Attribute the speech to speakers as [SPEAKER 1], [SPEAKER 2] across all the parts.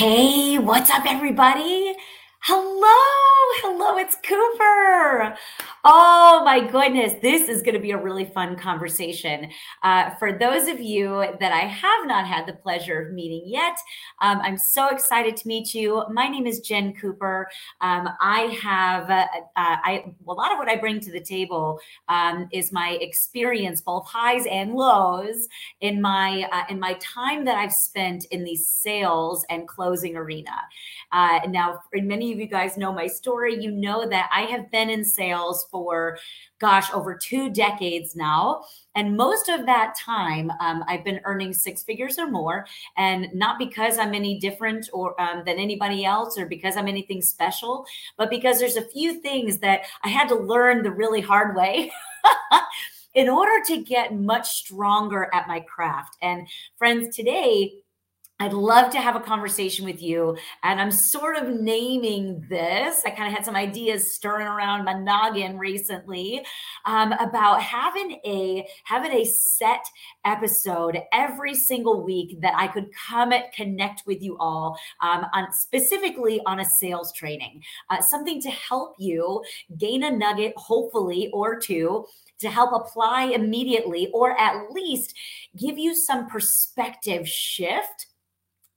[SPEAKER 1] Hey, what's up, everybody? Hello, hello, it's Cooper. Oh my goodness, this is going to be a really fun conversation. Uh, for those of you that I have not had the pleasure of meeting yet, um, I'm so excited to meet you. My name is Jen Cooper. Um, I have uh, uh, I a lot of what I bring to the table um, is my experience, both highs and lows, in my uh, in my time that I've spent in the sales and closing arena. Uh, now, many of you guys know my story, you know that I have been in sales for, gosh, over two decades now. And most of that time, um, I've been earning six figures or more. And not because I'm any different or um, than anybody else or because I'm anything special, but because there's a few things that I had to learn the really hard way. in order to get much stronger at my craft. And friends, today I'd love to have a conversation with you. And I'm sort of naming this. I kind of had some ideas stirring around my noggin recently um, about having a having a set episode every single week that I could come connect with you all um, on specifically on a sales training, uh, something to help you gain a nugget, hopefully, or two to help apply immediately, or at least give you some perspective shift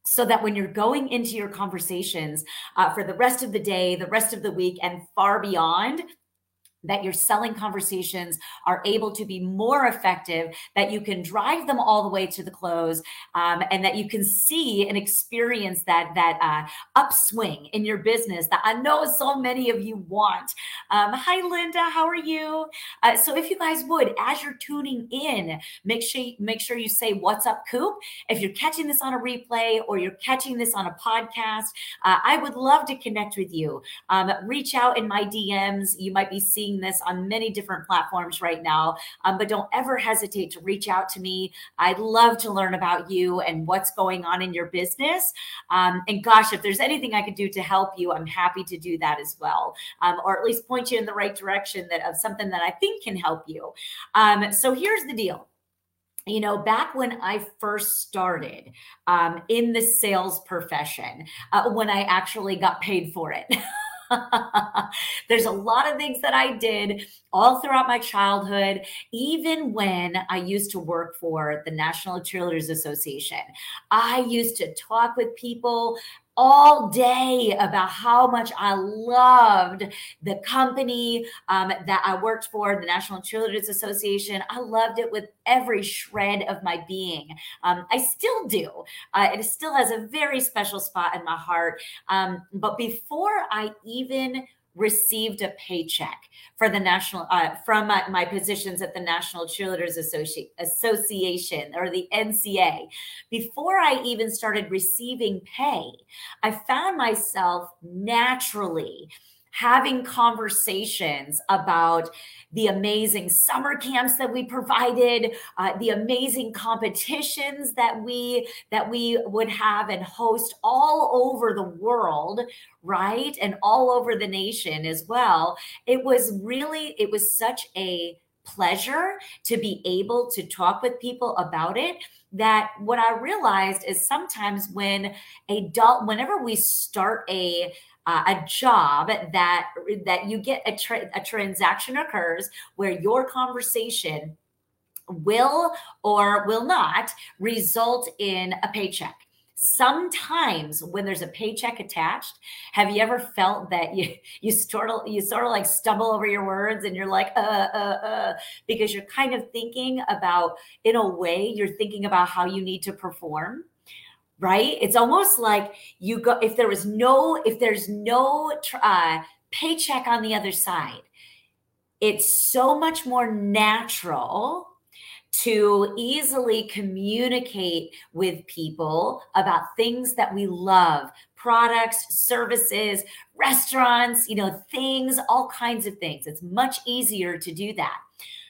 [SPEAKER 1] so that when you're going into your conversations uh, for the rest of the day, the rest of the week, and far beyond, that your selling conversations are able to be more effective, that you can drive them all the way to the close, um, and that you can see and experience that that uh, upswing in your business that I know so many of you want. Um, hi, Linda, how are you? Uh, so, if you guys would, as you're tuning in, make sure make sure you say "What's up, Coop." If you're catching this on a replay or you're catching this on a podcast, uh, I would love to connect with you. Um, reach out in my DMs. You might be seeing seeing this on many different platforms right now. Um, but don't ever hesitate to reach out to me. I'd love to learn about you and what's going on in your business. Um, and gosh, if there's anything I could do to help you, I'm happy to do that as well, um, or at least point you in the right direction that of something that I think can help you. Um, so here's the deal you know, back when I first started um, in the sales profession, uh, when I actually got paid for it. There's a lot of things that I did all throughout my childhood, even when I used to work for the National Cheerleaders Association. I used to talk with people all day about how much I loved the company um, that I worked for, the National Cheerleaders Association. I loved it with every shred of my being. Um, I still do. Uh, it still has a very special spot in my heart. Um, but before I even received a paycheck for the national uh, from my, my, positions at the National Cheerleaders Associ- Association or the NCA. Before I even started receiving pay, I found myself naturally having conversations about the amazing summer camps that we provided, uh, the amazing competitions that we that we would have and host all over the world, right, and all over the nation as well. It was really it was such a pleasure to be able to talk with people about it that what i realized is sometimes when adult whenever we start a uh, a job that that you get a, tra- a transaction occurs where your conversation will or will not result in a paycheck. Sometimes when there's a paycheck attached have you ever felt that you you sort of you sort of like stumble over your words and you're like uh uh uh because you're kind of thinking about in a way you're thinking about how you need to perform right? It's almost like you go if there was no if there's no uh, paycheck on the other side, it's so much more natural to easily communicate with people about things that we love products services restaurants you know things all kinds of things it's much easier to do that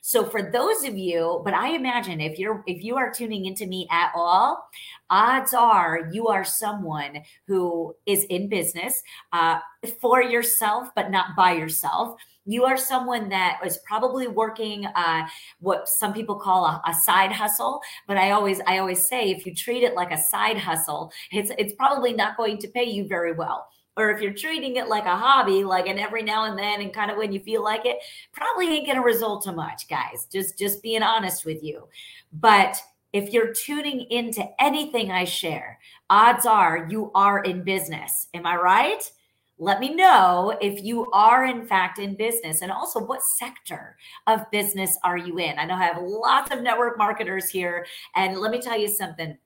[SPEAKER 1] so for those of you, but I imagine if you're if you are tuning into me at all, odds are you are someone who is in business uh, for yourself, but not by yourself. you are someone that is probably working uh, what some people call a, a, side hustle but i always i always say if you treat it like a side hustle it's it's probably not going to pay you very well. Or if you're treating it like a hobby like and every now and then and kind of when you feel like it probably ain't going to result to much guys. Just just being honest with you. But if you're tuning into anything i share odds are you are in business. Am i right? Let me know if you are in fact in business. And also what sector of business are you in? I know i have lots of network marketers here. And let me tell you something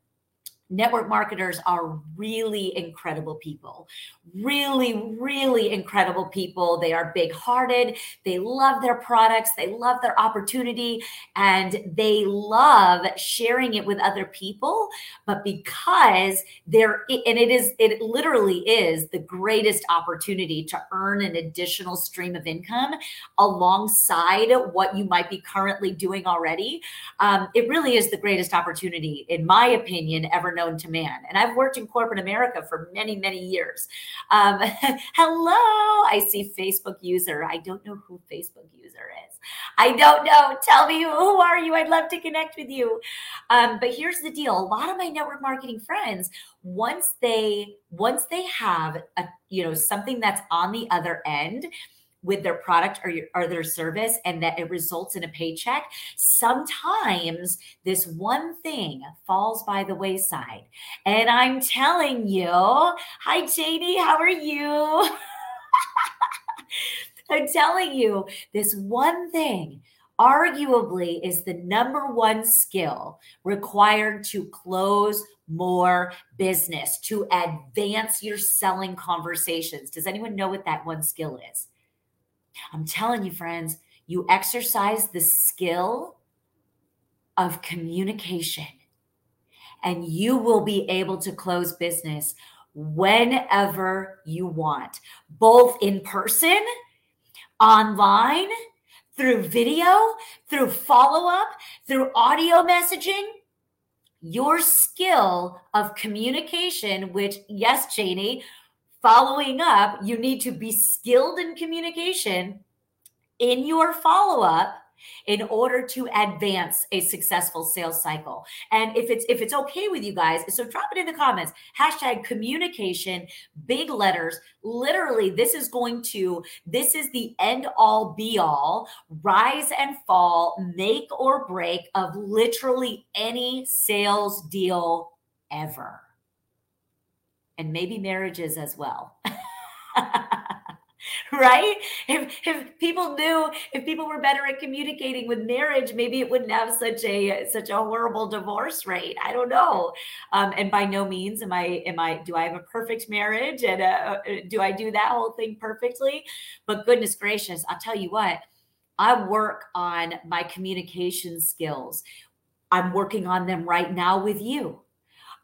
[SPEAKER 1] network marketers are really incredible people. Really really incredible people. They are big hearted they love their products. They love their opportunity. And they love sharing it with other people. But because they're and it is it literally is the greatest opportunity to earn an additional stream of income alongside what you might be currently doing already um, it really is the greatest opportunity in my opinion ever known to man. And I've worked in corporate America for many, many years. Um, hello, I see Facebook user. I don't know who Facebook user is. I don't know. Tell me who are you? I'd love to connect with you. Um, but here's the deal: a lot of my network marketing friends, once they once they have a you know something that's on the other end with their product or, your, or their service and that it results in a paycheck, sometimes this one thing falls by the wayside. And I'm telling you, hi, Janie, how are you? I'm telling you, this one thing arguably is the number one skill required to close more business, to advance your selling conversations. Does anyone know what that one skill is? I'm telling you, friends, you exercise the skill of communication and you will be able to close business whenever you want, both in person, online, through video, through follow up, through audio messaging. Your skill of communication, which, yes, Janie, following up, you need to be skilled in communication in your follow up in order to advance a successful sales cycle. And if it's if it's okay with you guys, so drop it in the comments. Hashtag communication, big letters. Literally, this is going to this is the end all be all, rise and fall, make or break of literally any sales deal ever and maybe marriages as well. right? If if people knew, if people were better at communicating with marriage, maybe it wouldn't have such a such a horrible divorce rate. I don't know. Um, and by no means am I am I do I have a perfect marriage and uh, uh do I do that whole thing perfectly? But goodness gracious, I'll tell you what. I work on my communication skills. I'm working on them right now with you.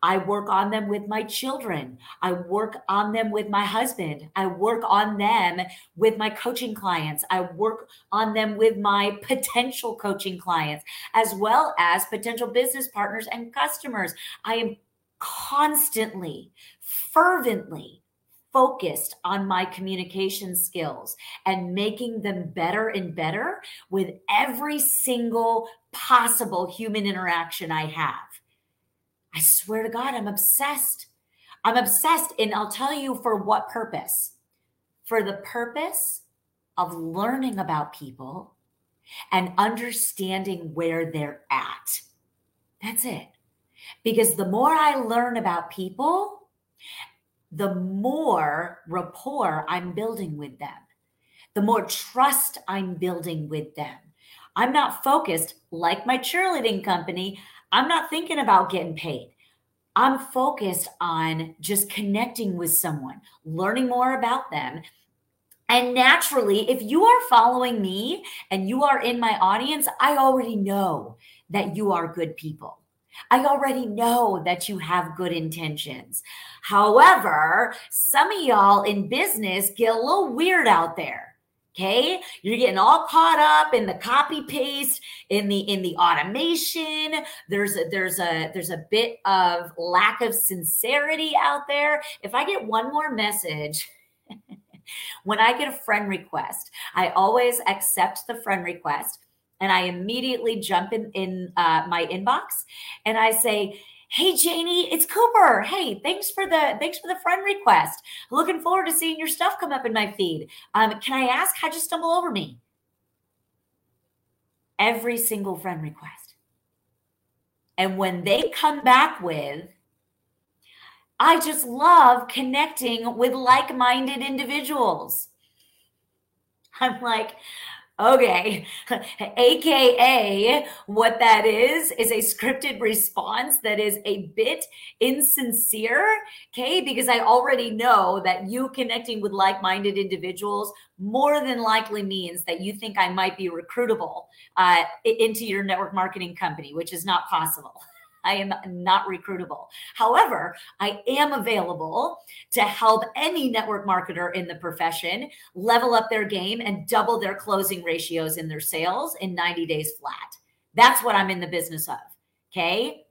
[SPEAKER 1] I work on them with my children. I work on them with my husband. I work on them with my coaching clients. I work on them with my potential coaching clients, as well as potential business partners and customers. I am constantly, fervently focused on my communication skills and making them better and better with every single possible human interaction I have. I swear to God, I'm obsessed. I'm obsessed. And I'll tell you for what purpose? For the purpose of learning about people and understanding where they're at. That's it. Because the more I learn about people, the more rapport I'm building with them, the more trust I'm building with them. I'm not focused like my cheerleading company. I'm not thinking about getting paid. I'm focused on just connecting with someone, learning more about them. And naturally, if you are following me and you are in my audience, I already know that you are good people. I already know that you have good intentions. However, some of y'all in business get a little weird out there okay? You're getting all caught up in the copy paste in the in the automation. There's a there's a there's a bit of lack of sincerity out there. If i get one more message when I get a friend request, I always accept the friend request and I immediately jump in in uh, my inbox and I say, "Hey Janie, it's Cooper. Hey, thanks for the thanks for the friend request. Looking forward to seeing your stuff come up in my feed. Um, can I ask how'd you stumble over me?" Every single friend request, and when they come back with I just love connecting with like minded individuals. I'm like, Okay. AKA, what that is, is a scripted response that is a bit insincere. Okay. Because I already know that you connecting with like minded individuals more than likely means that you think I might be recruitable uh, into your network marketing company, which is not possible. I am not recruitable. However, I am available to help any network marketer in the profession level up their game and double their closing ratios in their sales in 90 days flat. That's what I'm in the business of. Okay.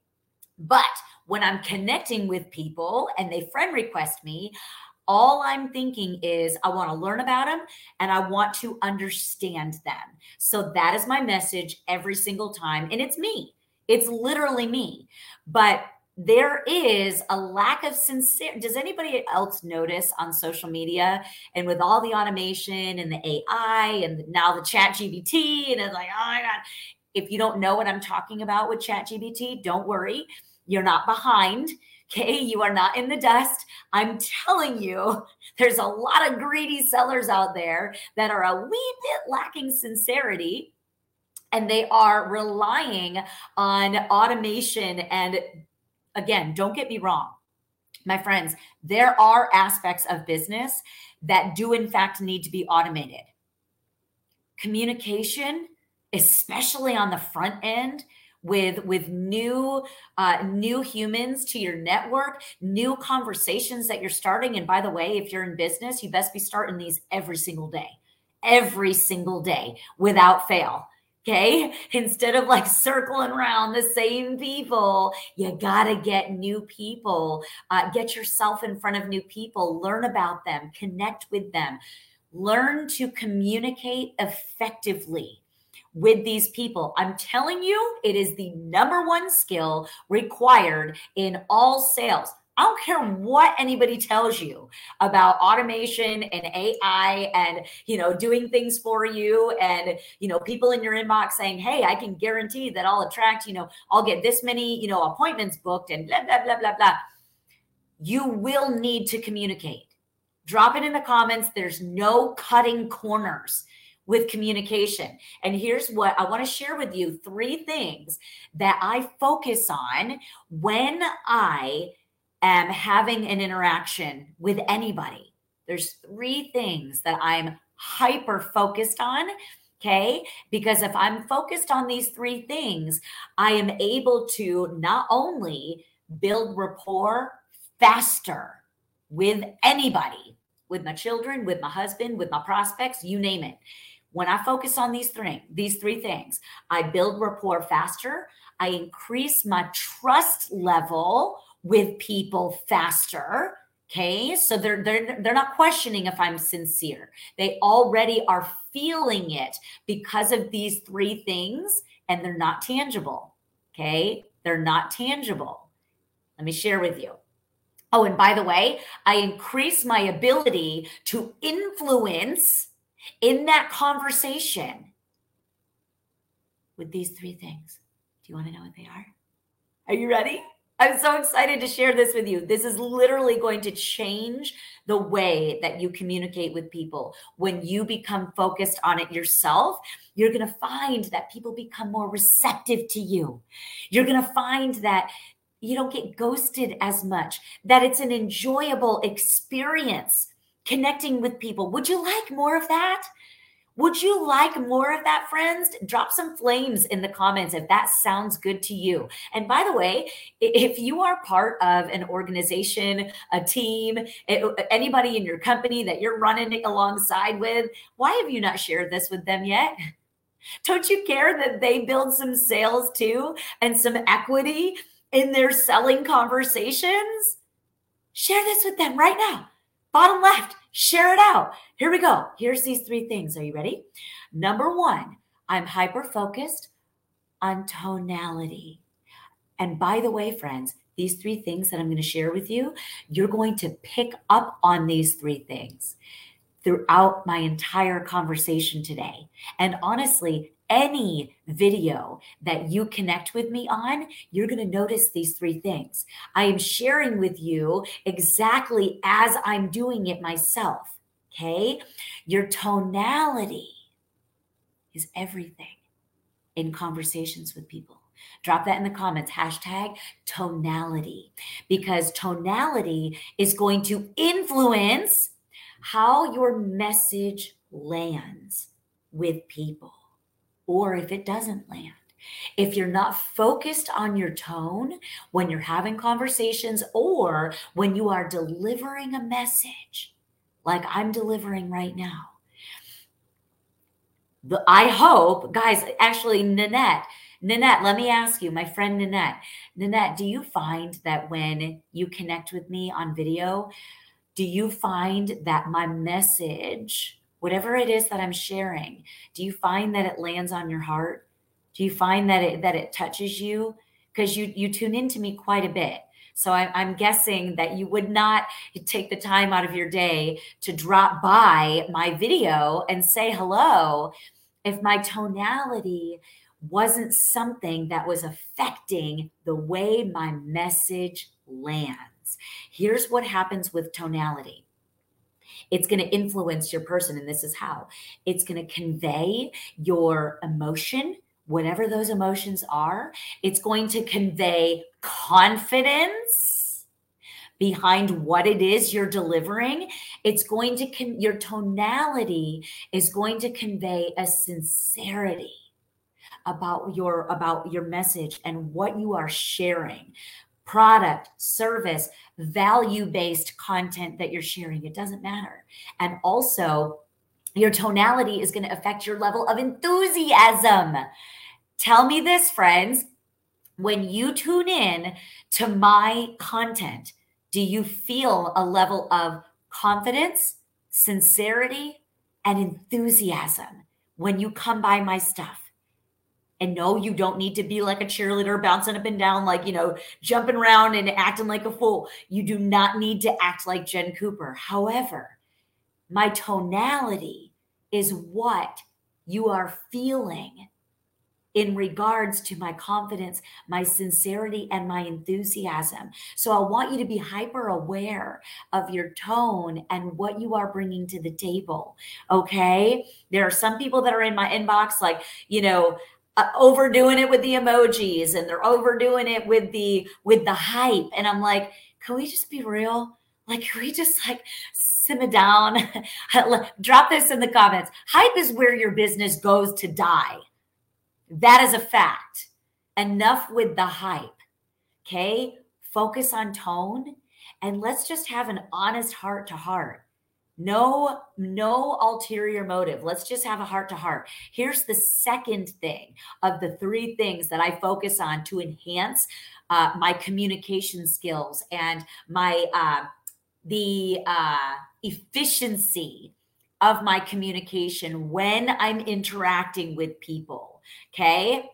[SPEAKER 1] But when I'm connecting with people and they friend request me, all I'm thinking is I want to learn about them and I want to understand them. So that is my message every single time. And it's me. It's literally me. But there is a lack of sincere. Does anybody else notice on social media and with all the automation and the AI and now the chat GBT and it's like, oh my God. If you don't know what I'm talking about with chat GBT, don't worry. You're not behind. Okay. You are not in the dust. I'm telling you, there's a lot of greedy sellers out there that are a wee bit lacking sincerity and they are relying on automation. And again, don't get me wrong, my friends, there are aspects of business that do, in fact, need to be automated. Communication, especially on the front end, with with new uh, new humans to your network new conversations that you're starting and by the way if you're in business you best be starting these every single day every single day without fail Okay. Instead of like circling around the same people, you got to get new people, uh, get yourself in front of new people, learn about them, connect with them, learn to communicate effectively with these people. I'm telling you, it is the number one skill required in all sales. I don't care what anybody tells you about automation and AI and you know doing things for you and you know people in your inbox saying, "Hey, I can guarantee that I'll attract, you know, I'll get this many, you know, appointments booked and blah blah blah blah blah." You will need to communicate. Drop it in the comments. There's no cutting corners with communication. And here's what I want to share with you three things that I focus on when I am having an interaction with anybody, there's three things that I'm hyper focused on. Okay. Because if I'm focused on these three things, I am able to not only build rapport faster with anybody, with my children, with my husband, with my prospects, you name it. When I focus on these three, these three things, I build rapport faster. I increase my trust level with people faster okay? So they're they're they're not questioning if i'm sincere. They already are feeling it because of these three things and they're not tangible okay? They're not tangible. Let me share with you. Oh and by the way i increase my ability to influence in that conversation with these three things. Do you want to know what they are? Are you ready I'm so excited to share this with you. This is literally going to change the way that you communicate with people. When you become focused on it yourself, you're going to find that people become more receptive to you. You're going to find that you don't get ghosted as much, that it's an enjoyable experience connecting with people. Would you like more of that? Would you like more of that, friends? Drop some flames in the comments if that sounds good to you. And by the way, if you are part of an organization, a team, anybody in your company that you're running alongside with, why have you not shared this with them yet? Don't you care that they build some sales too and some equity in their selling conversations? Share this with them right now. Bottom left, Share it out. Here we go. Here's these three things. Are you ready? Number one, I'm hyper focused on tonality. And by the way, friends, these three things that I'm going to share with you, you're going to pick up on these three things throughout my entire conversation today. And honestly, any video that you connect with me on, you're going to notice these three things. I am sharing with you exactly as I'm doing it myself. Okay. Your tonality is everything in conversations with people. Drop that in the comments. Hashtag tonality, because tonality is going to influence how your message lands with people or if it doesn't land. If you're not focused on your tone when you're having conversations or when you are delivering a message, like I'm delivering right now, I hope, guys, actually, Nanette, Nanette, let me ask you, my friend Nanette, Nanette, do you find that when you connect with me on video, do you find that my message, whatever it is that I'm sharing, do you find that it lands on your heart? Do you find that it that it touches you? Because you you tune into me quite a bit. So I, I'm guessing that you would not take the time out of your day to drop by my video and say hello if my tonality wasn't something that was affecting the way my message lands. Here's what happens with tonality it's going to influence your person, and this is how it's going to convey your emotion. Whatever those emotions are, it's going to convey confidence behind what it is you're delivering. It's going to, con- your tonality is going to convey a sincerity about your about your message and what you are sharing product, service, value based content that you're sharing. It doesn't matter. And also, your tonality is going to affect your level of enthusiasm. Tell me this, friends. When you tune in to my content, do you feel a level of confidence, sincerity, and enthusiasm when you come by my stuff? And no, you don't need to be like a cheerleader, bouncing up and down, like, you know, jumping around and acting like a fool. You do not need to act like Jen Cooper. However, my tonality is what you are feeling in regards to my confidence, my sincerity, and my enthusiasm. So I want you to be hyper aware of your tone and what you are bringing to the table. Okay. There are some people that are in my inbox, like, you know, uh, overdoing it with the emojis and they're overdoing it with the with the hype. And i'm like can we just be real? Like can we just like simmer down? Drop this in the comments. Hype is where your business goes to die. That is a fact. Enough with the hype okay? Focus on tone and let's just have an honest heart to heart no no ulterior motive let's just have a heart to heart here's the second thing of the three things that i focus on to enhance uh, my communication skills and my uh, the uh, efficiency of my communication when i'm interacting with people okay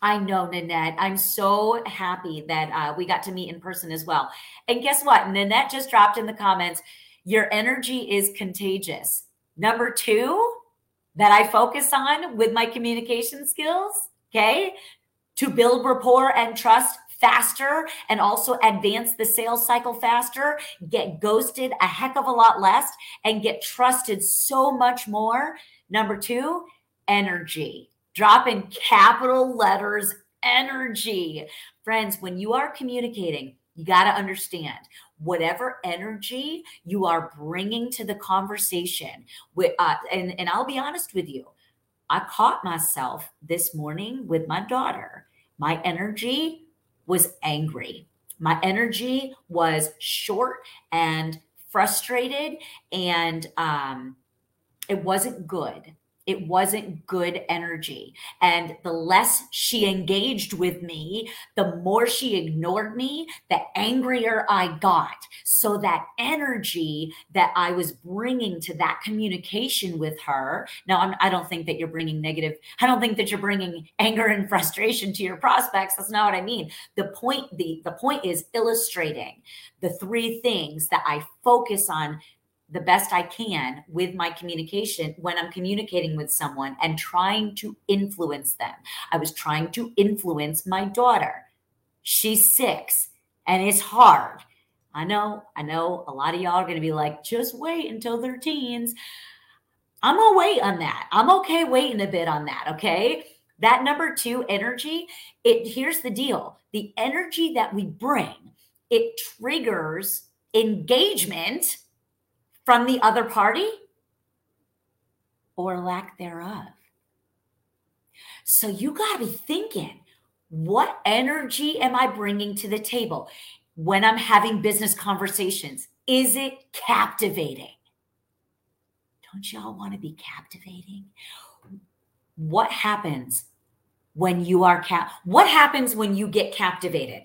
[SPEAKER 1] I know, Nanette. I'm so happy that uh, we got to meet in person as well. And guess what? Nanette just dropped in the comments your energy is contagious. Number two, that I focus on with my communication skills, okay, to build rapport and trust faster and also advance the sales cycle faster, get ghosted a heck of a lot less, and get trusted so much more. Number two, energy. Drop in capital letters energy. Friends, when you are communicating, you got to understand whatever energy you are bringing to the conversation. With, uh, and, and I'll be honest with you, I caught myself this morning with my daughter. My energy was angry. My energy was short and frustrated, and um, it wasn't good. It wasn't good energy. And the less she engaged with me, the more she ignored me, the angrier I got. So that energy that I was bringing to that communication with her. Now, I'm, I do not think that you're bringing negative. I don't think that you're bringing anger and frustration to your prospects. That's not what I mean. The point, the, the point is illustrating the three things that I focus on the best I can with my communication when I'm communicating with someone and trying to influence them. I was trying to influence my daughter. She's six and it's hard. I know, I know a lot of y'all are going to be like, just wait until they're teens. I'm going to wait on that. I'm okay waiting a bit on that. Okay. That number two energy, it here's the deal the energy that we bring, it triggers engagement from the other party or lack thereof. So you got to be thinking, what energy am I bringing to the table when I'm having business conversations? Is it captivating? Don't y'all want to be captivating? What happens when you are cap? What happens when you get captivated?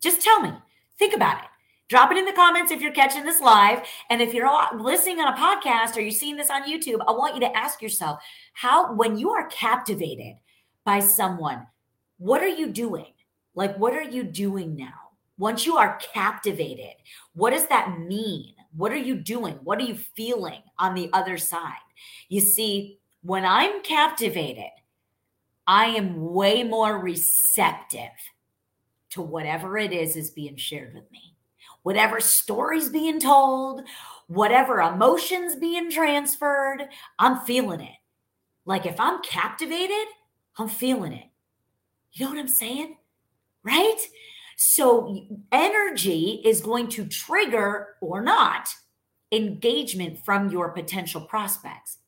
[SPEAKER 1] Just tell me. Think about it. Drop it in the comments if you're catching this live. And if you're listening on a podcast or you're seeing this on YouTube, I want you to ask yourself how, when you are captivated by someone, what are you doing? Like, what are you doing now? Once you are captivated, what does that mean? What are you doing? What are you feeling on the other side? You see, when I'm captivated, I am way more receptive to whatever it is is being shared with me whatever stories being told, whatever emotions being transferred, I'm feeling it. Like if I'm captivated, I'm feeling it. You know what I'm saying? Right? So energy is going to trigger or not engagement from your potential prospects.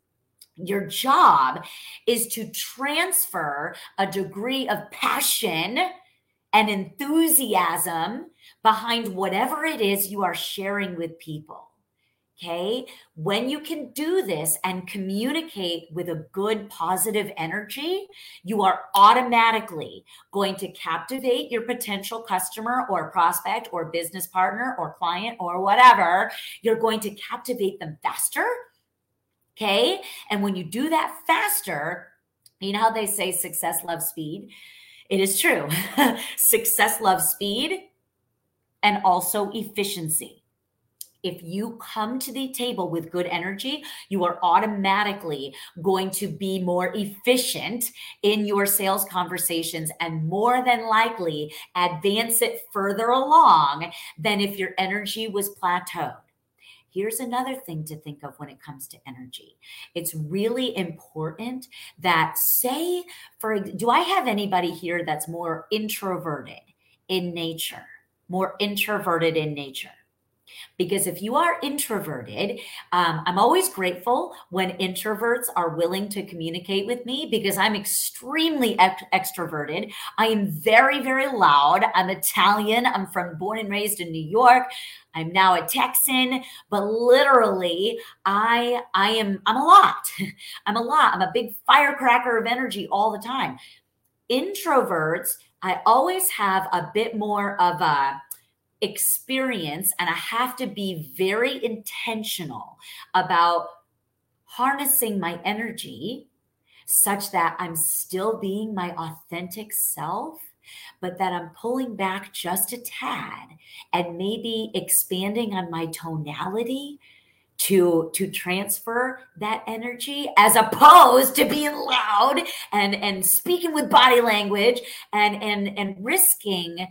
[SPEAKER 1] Your job is to transfer a degree of passion and enthusiasm behind whatever it is you are sharing with people. Okay. When you can do this and communicate with a good, positive energy, you are automatically going to captivate your potential customer or prospect or business partner or client or whatever. You're going to captivate them faster. Okay. And when you do that faster, you know how they say success loves speed? It is true. Success loves speed and also efficiency. If you come to the table with good energy, you are automatically going to be more efficient in your sales conversations and more than likely advance it further along than if your energy was plateaued. Here's another thing to think of when it comes to energy. It's really important that, say, for do I have anybody here that's more introverted in nature? More introverted in nature? Because if you are introverted, um, I'm always grateful when introverts are willing to communicate with me because I'm extremely ex- extroverted. I am very, very loud. I'm Italian. I'm from born and raised in New York. I'm now a Texan, but literally, I I am I'm a lot. I'm a lot. I'm a big firecracker of energy all the time. Introverts, I always have a bit more of a experience and I have to be very intentional about harnessing my energy such that I'm still being my authentic self, but that I'm pulling back just a tad and maybe expanding on my tonality to to transfer that energy as opposed to being loud and and speaking with body language and and and risking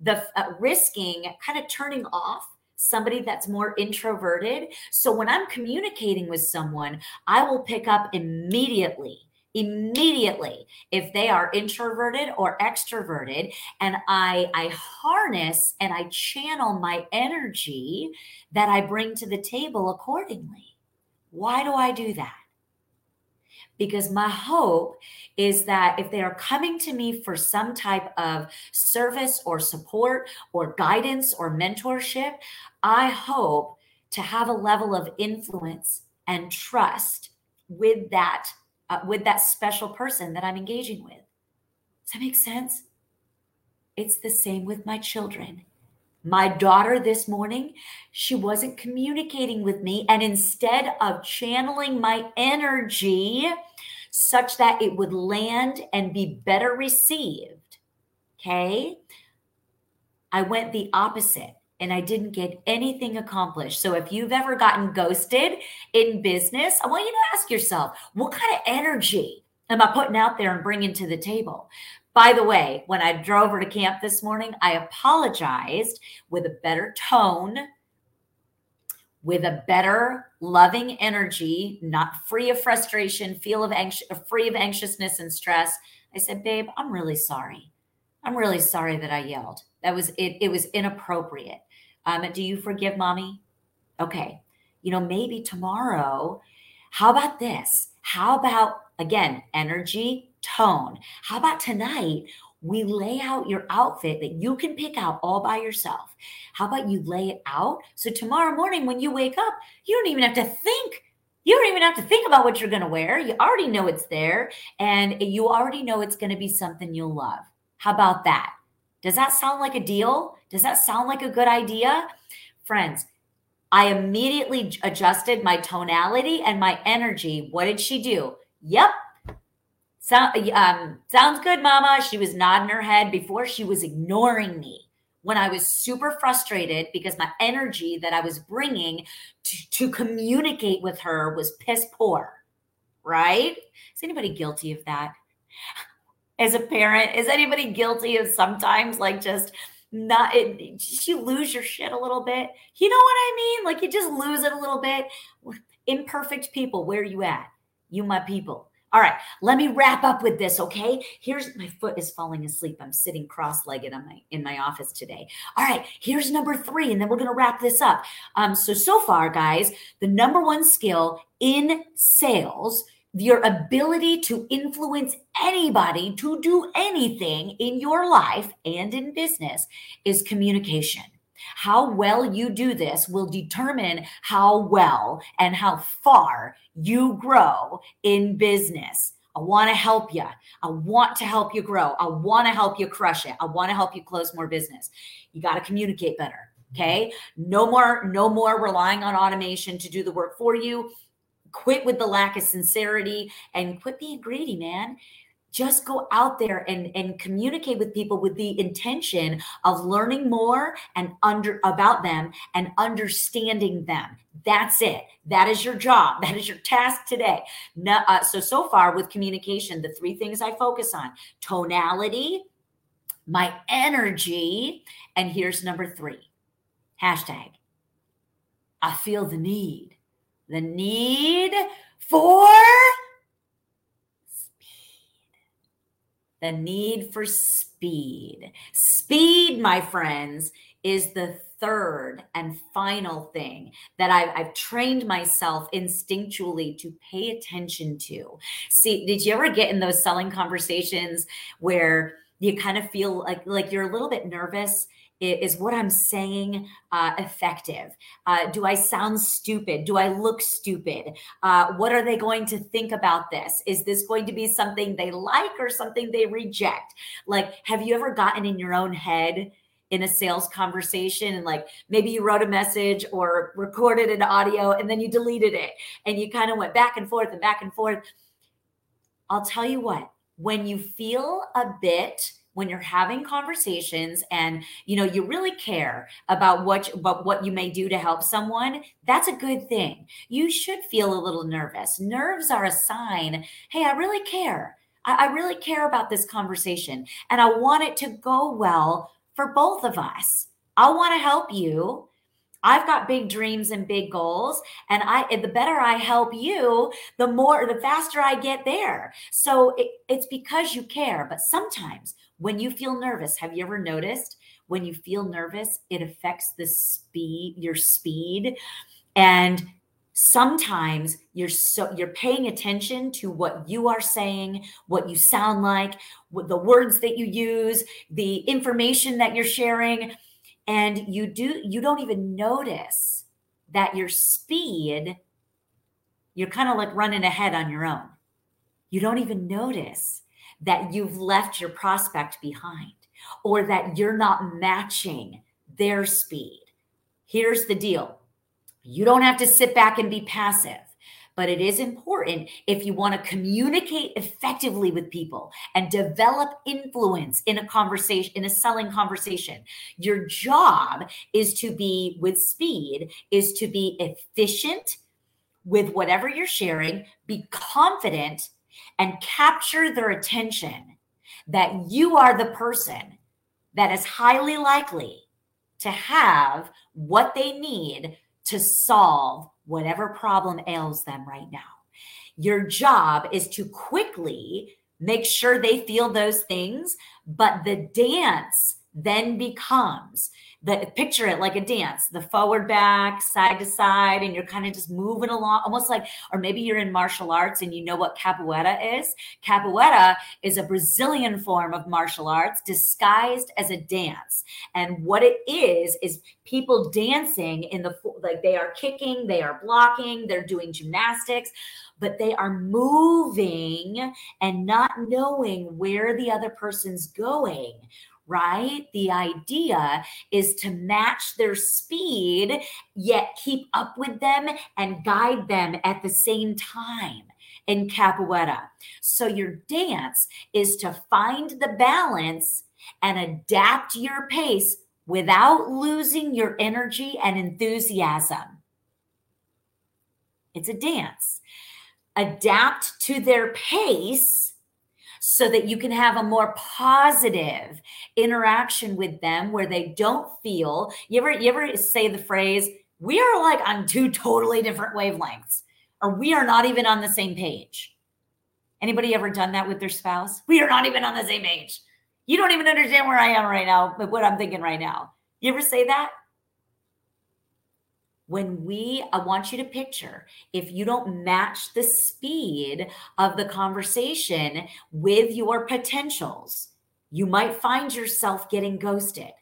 [SPEAKER 1] the uh, risking kind of turning off somebody that's more introverted. So when I'm communicating with someone, I will pick up immediately immediately if they are introverted or extroverted and i i harness and i channel my energy that i bring to the table accordingly. Why do i do that? Because my hope is that if they are coming to me for some type of service or support or guidance or mentorship, I hope to have a level of influence and trust with that uh, with that special person that I'm engaging with. Does that make sense? It's the same with my children. My daughter this morning, she wasn't communicating with me. And instead of channeling my energy such that it would land and be better received, okay, I went the opposite and I didn't get anything accomplished. So if you've ever gotten ghosted in business, I want you to ask yourself, what kind of energy am I putting out there and bringing to the table? By the way, when I drove her to camp this morning, I apologized with a better tone, with a better loving energy, not free of frustration, feel of anxious, free of anxiousness and stress. I said, "Babe, I'm really sorry. I'm really sorry that I yelled. That was it. It was inappropriate. Um, do you forgive mommy? Okay. You know, maybe tomorrow. How about this? How about again energy tone. How about tonight? We lay out your outfit that you can pick out all by yourself. How about you lay it out? So tomorrow morning, when you wake up, you don't even have to think. You don't even have to think about what you're going to wear. You already know it's there, and you already know it's going to be something you'll love. How about that? Does that sound like a deal? Does that sound like a good idea? Friends, I immediately adjusted my tonality and my energy. What did she do? Yep, so, um, sounds good, mama. She was nodding her head before she was ignoring me when I was super frustrated because my energy that I was bringing to, to communicate with her was piss poor. Right? Is anybody guilty of that? As a parent, is anybody guilty of sometimes like just not it, you lose your shit a little bit? You know what I mean? Like you just lose it a little bit. Imperfect people, where you at? You my people. All right, let me wrap up with this, okay? Here's my foot is falling asleep. I'm sitting cross-legged on my in my office today. All right, here's number 3 and then we're to wrap this up. Um so so far guys, the number one skill in sales your ability to influence anybody to do anything in your life and in business is communication. How well you do this will determine how well and how far you grow in business. I want to help you. I want to help you grow. I want to help you crush it. I want to help you close more business. You got to communicate better. Okay. No more, no more relying on automation to do the work for you. Quit with the lack of sincerity and quit being greedy, man. Just go out there and, and communicate with people with the intention of learning more and under about them and understanding them. That's it. That is your job. That is your task today. No, uh, so so far with communication the three things i focus on tonality my energy and here's number three hashtag i feel the need the need for speed. the need for speed. Speed, my friends, is the third and final thing that I've, I've, trained myself instinctually to pay attention to. See, did you ever get in those selling conversations where you kind of feel like like you're a little bit nervous is what I'm saying uh, effective? Uh, do I sound stupid? Do I look stupid? Uh, what are they going to think about this? Is this going to be something they like or something they reject? Like, have you ever gotten in your own head? in a sales conversation and like maybe you wrote a message or recorded an audio and then you deleted it and you kind of went back and forth and back and forth. I'll tell you what, when you feel a bit when you're having conversations and you know you really care about what about what you may do to help someone that's a good thing. You should feel a little nervous. Nerves are a sign hey i really care. I, I really care about this conversation and i want it to go well for both of us. I want to help you. I've got big dreams and big goals and I the better I help you, the more the faster I get there. So it, it's because you care, but sometimes when you feel nervous, have you ever noticed when you feel nervous, it affects the speed, your speed? And sometimes you're so you're paying attention to what you are saying what you sound like the words that you use the information that you're sharing and you do you don't even notice that your speed you're kind of like running ahead on your own. You don't even notice that you've left your prospect behind or that you're not matching their speed. Here's the deal you don't have to sit back and be passive. But it is important if you want to communicate effectively with people and develop influence in a conversation, in a selling conversation. Your job is to be with speed, is to be efficient with whatever you're sharing, be confident, and capture their attention that you are the person that is highly likely to have what they need to solve whatever problem ails them right now. Your job is to quickly make sure they feel those things, but the dance then becomes the picture it like a dance the forward back side to side and you're kind of just moving along almost like or maybe you're in martial arts and you know what capoeira is. Capoeira is a brazilian form of martial arts disguised as a dance. And what it is is people dancing in the like they are kicking they are blocking they're doing gymnastics but they are moving and not knowing where the other person's going right? The idea is to match their speed, yet keep up with them and guide them at the same time in capoeira. So your dance is to find the balance and adapt your pace without losing your energy and enthusiasm. It's a dance. Adapt to their pace so that you can have a more positive interaction with them where they don't feel you ever you ever say the phrase we are like on two totally different wavelengths or we are not even on the same page. Anybody ever done that with their spouse? We are not even on the same page. You don't even understand where i am right now but what i'm thinking right now. You ever say that when we i want you to picture if you don't match the speed of the conversation with your potentials you might find yourself getting ghosted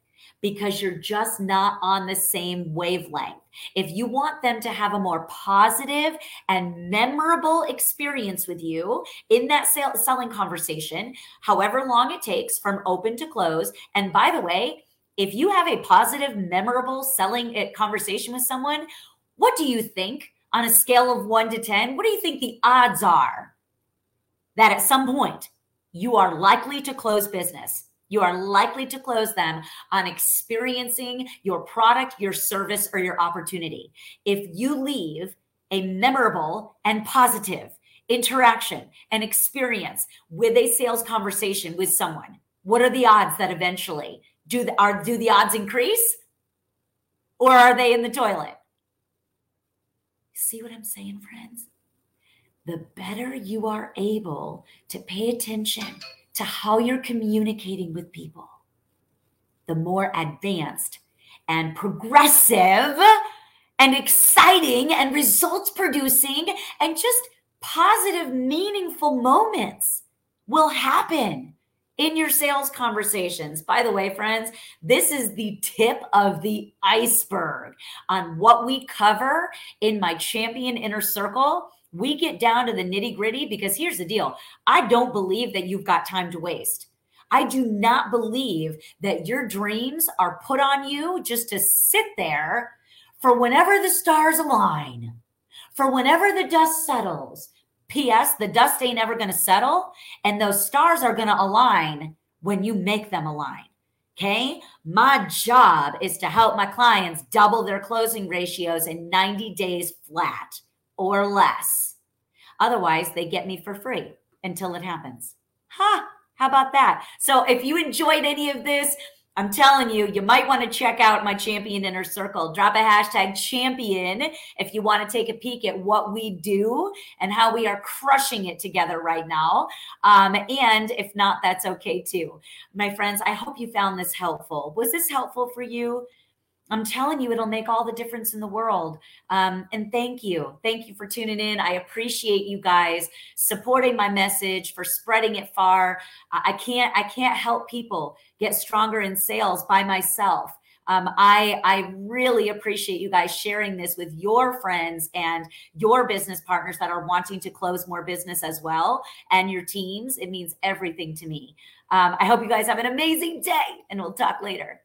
[SPEAKER 1] because you're just not on the same wavelength. If you want them to have a more positive and memorable experience with you in that sale, selling conversation, however long it takes from open to close, and by the way, if you have a positive, memorable selling conversation with someone, what do you think on a scale of one to 10? What do you think the odds are that at some point you are likely to close business? You are likely to close them on experiencing your product, your service, or your opportunity. If you leave a memorable and positive interaction and experience with a sales conversation with someone, what are the odds that eventually do the, are do the odds increase or are they in the toilet? See what I'm saying, friends? The better you are able to pay attention to how you're communicating with people, the more advanced and progressive and exciting and results producing and just positive, meaningful moments will happen in your sales conversations. By the way, friends, this is the tip of the iceberg on what we cover in my champion inner circle. We get down to the nitty gritty because here's the deal I don't believe that you've got time to waste. I do not believe that your dreams are put on you just to sit there for whenever the stars align, for whenever the dust settles, P.S. The dust ain't ever going to settle, and those stars are going to align when you make them align. Okay. My job is to help my clients double their closing ratios in 90 days flat or less. Otherwise, they get me for free until it happens. Huh? How about that? So if you enjoyed any of this, I'm telling you, you might want to check out my champion inner circle. Drop a hashtag champion if you want to take a peek at what we do and how we are crushing it together right now. Um, and if not, that's okay too. My friends, I hope you found this helpful. Was this helpful for you? I'm telling you, it'll make all the difference in the world. Um, and thank you. Thank you for tuning in. I appreciate you guys supporting my message, for spreading it far. I can't, I can't help people get stronger in sales by myself. Um, I, I really appreciate you guys sharing this with your friends and your business partners that are wanting to close more business as well and your teams. It means everything to me. Um, I hope you guys have an amazing day and we'll talk later.